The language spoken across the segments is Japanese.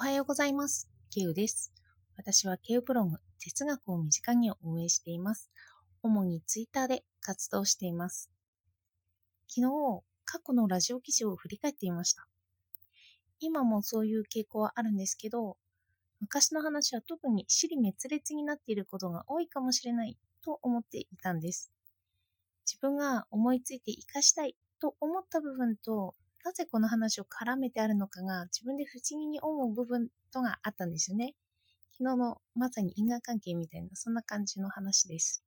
おはようございます。ケウです。私はケウブログ、哲学を身近にを運営しています。主にツイッターで活動しています。昨日、過去のラジオ記事を振り返っていました。今もそういう傾向はあるんですけど、昔の話は特に尻滅裂になっていることが多いかもしれないと思っていたんです。自分が思いついて活かしたいと思った部分と、なぜこの話を絡めてあるのかが自分で不思議に思う部分とがあったんですよね。昨日のまさに因果関係みたいなそんな感じの話です。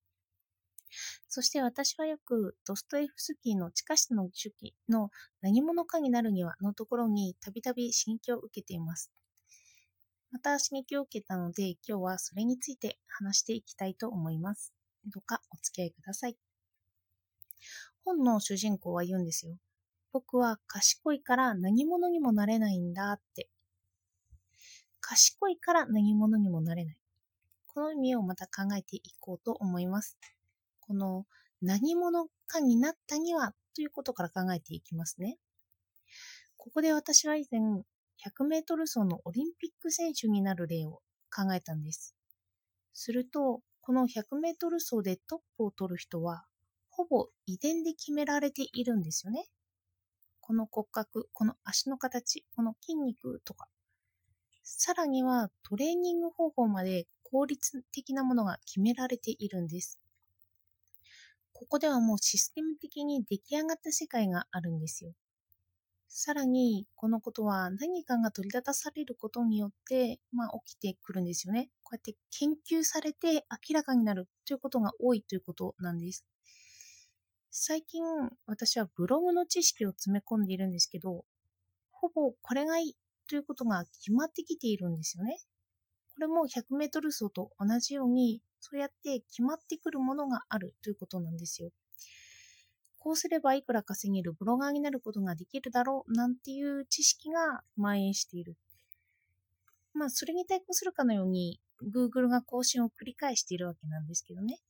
そして私はよくドストエフスキーの地下室の手記の何者かになるにはのところにたびたび刺激を受けています。また刺激を受けたので今日はそれについて話していきたいと思います。どうかお付き合いください。本の主人公は言うんですよ。僕は賢いから何者にもなれないんだって。賢いから何者にもなれない。この意味をまた考えていこうと思います。この何者かになったにはということから考えていきますね。ここで私は以前100メートル走のオリンピック選手になる例を考えたんです。すると、この100メートル走でトップを取る人は、ほぼ遺伝で決められているんですよね。この骨格、この足の形、この筋肉とか。さらにはトレーニング方法まで効率的なものが決められているんです。ここではもうシステム的に出来上がった世界があるんですよ。さらに、このことは何かが取り立たされることによって、まあ、起きてくるんですよね。こうやって研究されて明らかになるということが多いということなんです。最近、私はブログの知識を詰め込んでいるんですけど、ほぼこれがいいということが決まってきているんですよね。これも100メートル走と同じように、そうやって決まってくるものがあるということなんですよ。こうすればいくら稼げるブロガーになることができるだろうなんていう知識が蔓延している。まあ、それに対抗するかのように、Google が更新を繰り返しているわけなんですけどね。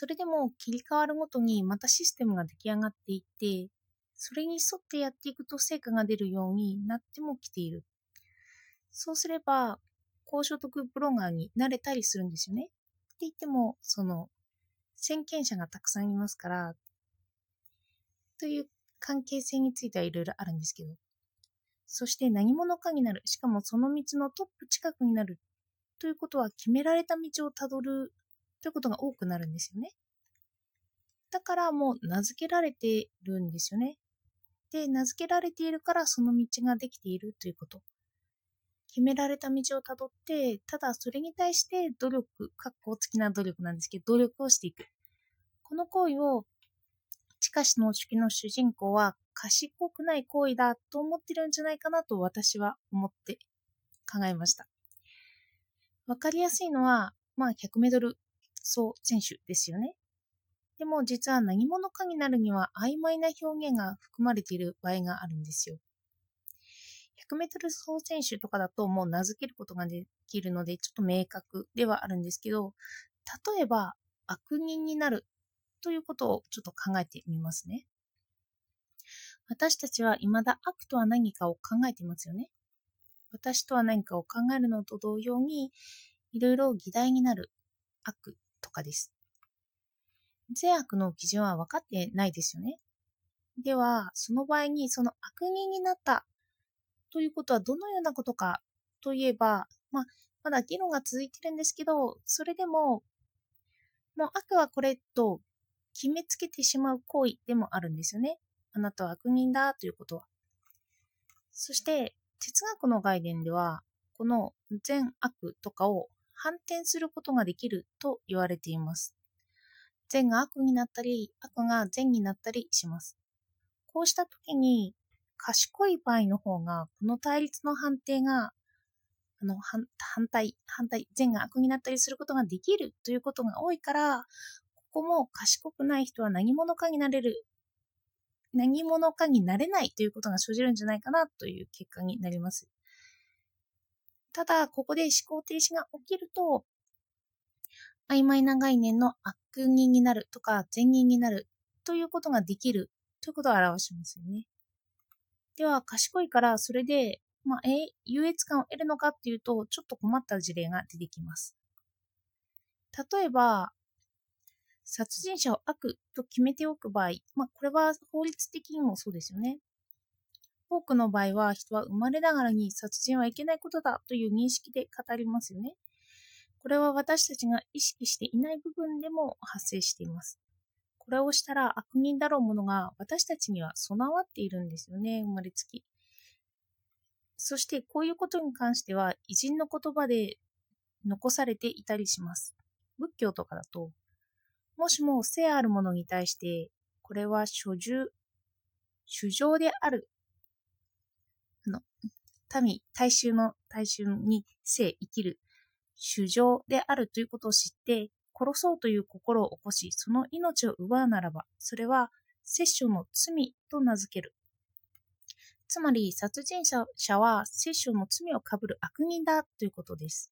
それでも切り替わるごとにまたシステムが出来上がっていって、それに沿ってやっていくと成果が出るようになってもきている。そうすれば、高所得ブロガーになれたりするんですよね。って言っても、その、先見者がたくさんいますから、という関係性についてはいろいろあるんですけど、そして何者かになる、しかもその道のトップ近くになるということは決められた道をたどるということが多くなるんですよね。だからもう名付けられてるんですよね。で、名付けられているからその道ができているということ。決められた道をたどって、ただそれに対して努力、格好付きな努力なんですけど、努力をしていく。この行為を、地下室の手記の主人公は賢くない行為だと思ってるんじゃないかなと私は思って考えました。わかりやすいのは、まあ100メートル走選手ですよね。でも実は何者かになるには曖昧な表現が含まれている場合があるんですよ。100メートル走選手とかだともう名付けることができるのでちょっと明確ではあるんですけど、例えば悪人になるということをちょっと考えてみますね。私たちは未だ悪とは何かを考えていますよね。私とは何かを考えるのと同様に、いろいろ議題になる悪かです。善悪の基準は分かってないですよね。では、その場合にその悪人になったということはどのようなことかといえば、まあ、まだ議論が続いてるんですけど、それでも、もう悪はこれと決めつけてしまう行為でもあるんですよね。あなたは悪人だということは。そして、哲学の概念では、この善悪とかを反転することができると言われています。善が悪になったり、悪が善になったりします。こうした時に、賢い場合の方が、この対立の判定が、あの、反対、反対、善が悪になったりすることができるということが多いから、ここも賢くない人は何者かになれる、何者かになれないということが生じるんじゃないかなという結果になります。ただ、ここで思考停止が起きると、曖昧な概念の悪人になるとか善人になるということができるということを表しますよね。では、賢いからそれで、まあ、え優越感を得るのかっていうと、ちょっと困った事例が出てきます。例えば、殺人者を悪と決めておく場合、まあ、これは法律的にもそうですよね。多くの場合は人は生まれながらに殺人はいけないことだという認識で語りますよね。これは私たちが意識していない部分でも発生しています。これをしたら悪人だろうものが私たちには備わっているんですよね、生まれつき。そしてこういうことに関しては偉人の言葉で残されていたりします。仏教とかだと、もしも性あるものに対して、これは所住、主情である。民、大衆の大衆に性、生きる、主情であるということを知って、殺そうという心を起こし、その命を奪うならば、それは摂取の罪と名付ける。つまり、殺人者は摂取の罪をかぶる悪人だということです。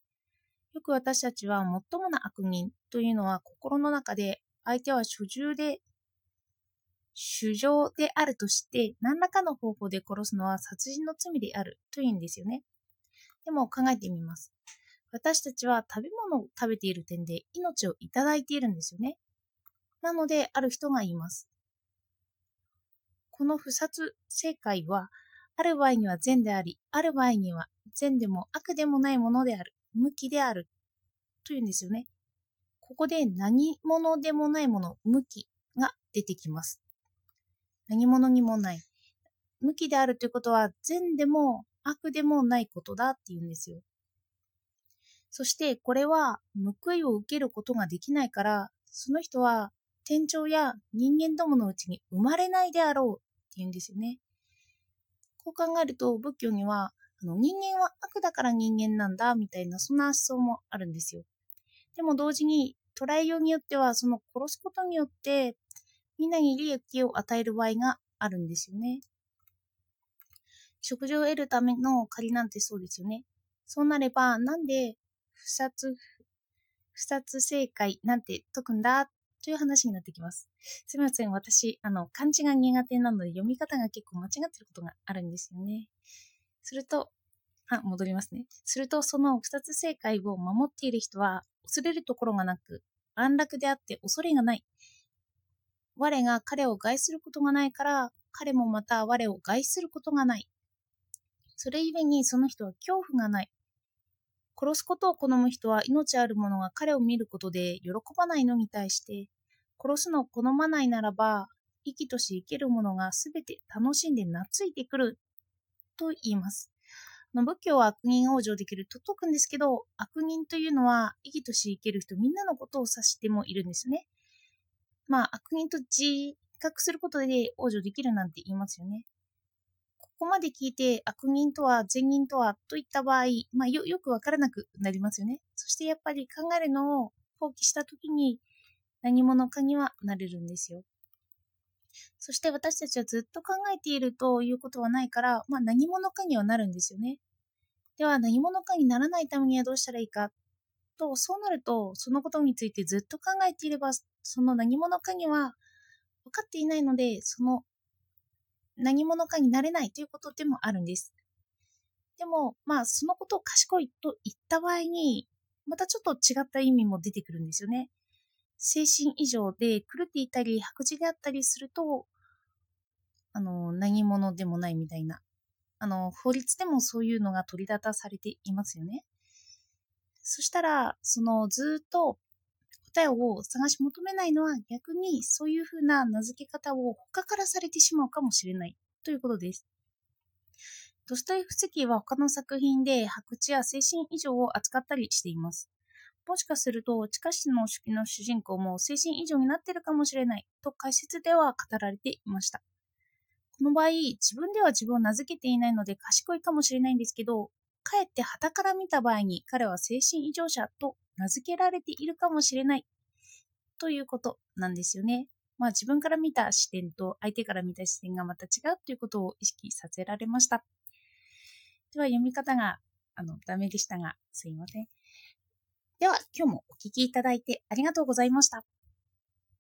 よく私たちは最もな悪人というのは心の中で相手は主従で主情であるとして何らかの方法で殺すのは殺人の罪であるというんですよね。でも考えてみます。私たちは食べ物を食べている点で命をいただいているんですよね。なので、ある人が言います。この不殺正解は、ある場合には善であり、ある場合には善でも悪でもないものである。向きであるというんですよね。ここで何者でもないもの、向きが出てきます。何者にもない。向きであるということは善でも悪でもないことだっていうんですよ。そしてこれは報いを受けることができないから、その人は天長や人間どものうちに生まれないであろうっていうんですよね。こう考えると仏教にはあの人間は悪だから人間なんだみたいなそんな思想もあるんですよ。でも同時に捉えようによってはその殺すことによってみんなに利益を与える場合があるんですよね。食事を得るための借りなんてそうですよね。そうなればなんで不殺、不殺正解なんて解くんだという話になってきます。すみません。私、あの、漢字が苦手なので読み方が結構間違ってることがあるんですよね。すると、あ、戻りますね。すると、その二つ正解を守っている人は、恐れるところがなく、安楽であって恐れがない。我が彼を害することがないから、彼もまた我を害することがない。それゆえにその人は恐怖がない。殺すことを好む人は命ある者が彼を見ることで喜ばないのに対して、殺すのを好まないならば、生きとし生ける者がすべて楽しんで懐いてくると言います。の仏教は悪人往生できると解くんですけど、悪人というのは生きとし生ける人みんなのことを指してもいるんですね。まあ悪人と自覚することで往生できるなんて言いますよね。ここまで聞いて悪人とは善人とはといった場合、まあよよくわからなくなりますよね。そしてやっぱり考えるのを放棄したときに何者かにはなれるんですよ。そして私たちはずっと考えているということはないから、まあ、何者かにはなるんですよね。では何者かにならないためにはどうしたらいいかと、そうなると、そのことについてずっと考えていれば、その何者かには分かっていないので、その何者かになれないということでもあるんです。でも、まあ、そのことを賢いと言った場合に、またちょっと違った意味も出てくるんですよね。精神異常で狂っていたり白磁であったりすると、あの、何者でもないみたいな。あの、法律でもそういうのが取り立たされていますよね。そしたら、そのずっと答えを探し求めないのは逆にそういうふうな名付け方を他からされてしまうかもしれないということです。ドストエフスキーは他の作品で白痴や精神異常を扱ったりしています。もしかすると、地下室の手記の主人公も精神異常になっているかもしれないと解説では語られていました。この場合、自分では自分を名付けていないので賢いかもしれないんですけど、かえって旗から見た場合に彼は精神異常者と名付けられているかもしれないということなんですよね。まあ自分から見た視点と相手から見た視点がまた違うということを意識させられました。では読み方があのダメでしたがすいません。では、今日もお聴きいただいてありがとうございました。